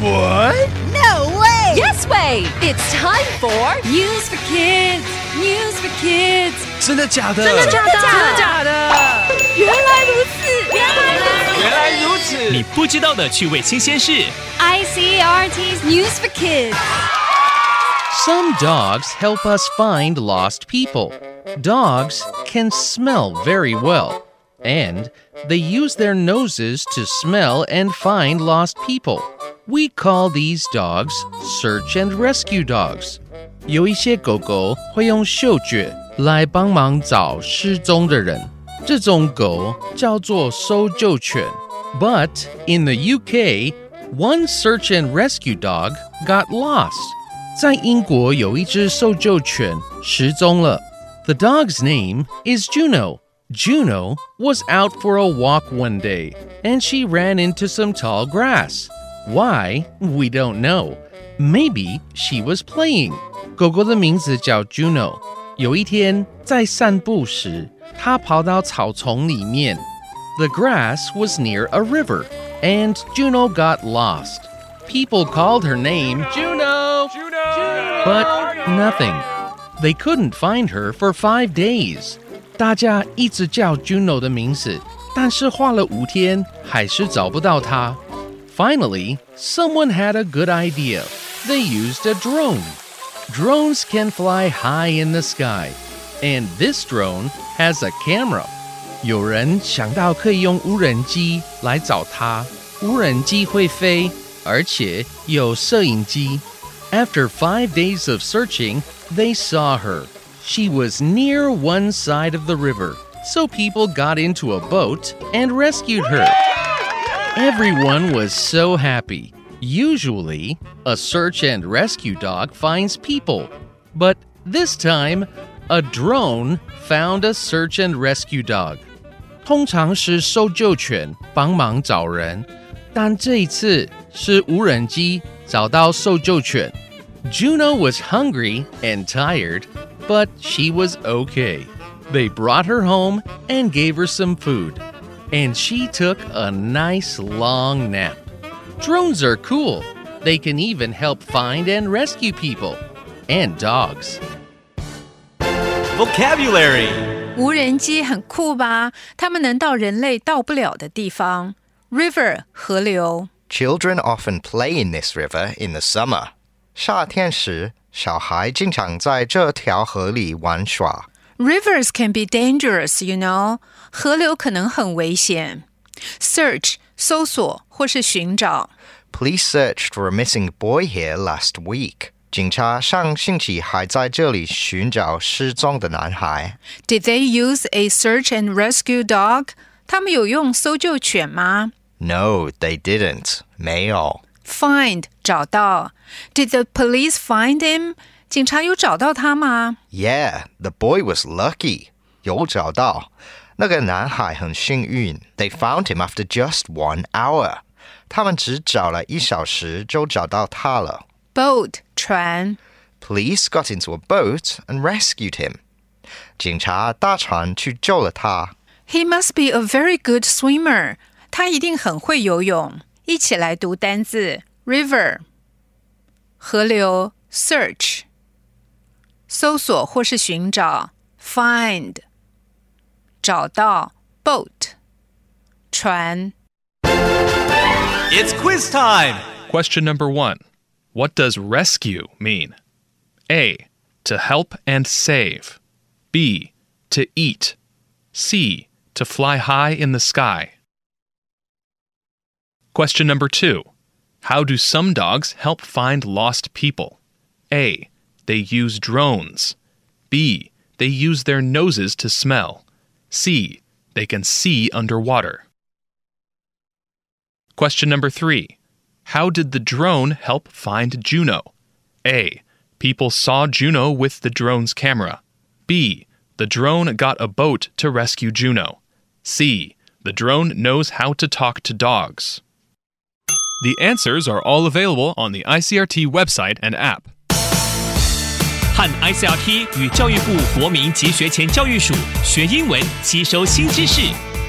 What? No way! Yes way! It's time for News for Kids. News for Kids. 真的假的？真的假的？真的假的？原来如此，原来如此。原来如此。你不知道的趣味新鲜事。 ICRT's News for Kids. Some dogs help us find lost people. Dogs can smell very well, and they use their noses to smell and find lost people. We call these dogs search and rescue dogs. 有一些狗狗会用嗅觉来帮忙找失踪的人，这种狗叫做搜救犬。But in the UK, one search and rescue dog got lost. 在英国有一只搜救犬失踪了。The dog's name is Juno. Juno was out for a walk one day and she ran into some tall grass. Why? We don't know. Maybe she was playing. 狗狗的名字叫 Juno。有一天在散步时，它跑到草丛里面。The grass was near a river and Juno got lost. People called her name Juno. But nothing. They couldn't find her for five days. 大家一直叫 Juno 的名字，但是花了五天还是找不到她。 Finally, someone had a good idea. They used a drone. Drones can fly high in the sky, and this drone has a camera. 有人想到可以用无人机来找她。无人机会飞，而且有摄影机。After five days of searching, they saw her. She was near one side of the river, so people got into a boat and rescued her. Everyone was so happy. Usually, a search and rescue dog finds people, but this time, a drone found a search and rescue dog. 通常是搜救犬帮忙找人，但这一次是无人机找到搜救犬。Juno was hungry and tired, but she was okay. They brought her home and gave her some food, and she took a nice long nap. Drones are cool. They can even help find and rescue people and dogs. Vocabulary 无人机很酷吧？它们能到人类到不了的地方。River 河流 Children often play in this river in the summer. 夏天时，小孩经常在这条河里玩耍。 Rivers can be dangerous, you know. 河流可能很危险。Search 搜索或是寻找。 Police searched for a missing boy here last week. 警察上星期还在这里寻找失踪的男孩。 Did they use a search and rescue dog? 他们有用搜救犬吗 No, they didn't. 没有。 ？Find 找到。Did the police find him? 警察有找到他吗 Yeah, the boy was lucky. 有找到。 那个男孩很幸运。They found him after just one hour. 他们只找了一小时就找到他了。 ？Boat 船。 Police got into a boat and rescued him. 警察搭船去救了他。 He must be a very good swimmer. 他一定很会游泳。一起来读单字：river 河流，search 搜索或是寻找，find 找到，boat 船。 It's quiz time. Question number one What does rescue mean? A. To help and save. B. To eat. C. To fly high in the sky. Question number two How do some dogs help find lost people? A. They use drones. B. They use their noses to smell. C. They can see underwater. Question number three How did the drone help find Juno? A. People saw Juno with the drone's camera. B. The drone got a boat to rescue Juno. C. The drone knows how to talk to dogs. The answers are all available on the ICRT website and app. 和 ICRT 与教育部国民及学前教育署学英文，吸收新知识。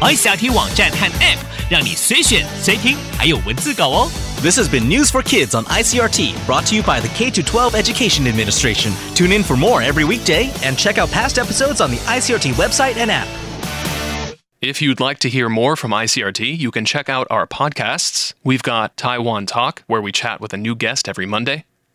ICRT 网站和 App 让你随选随听，还有文字稿哦。 This has been News for Kids on ICRT, brought to you by the K 12 Education Administration. Tune in for more every weekday and check out past episodes on the ICRT website and app. If you'd like to hear more from ICRT, you can check out our podcasts. We've got Taiwan Talk, where we chat with a new guest every Monday,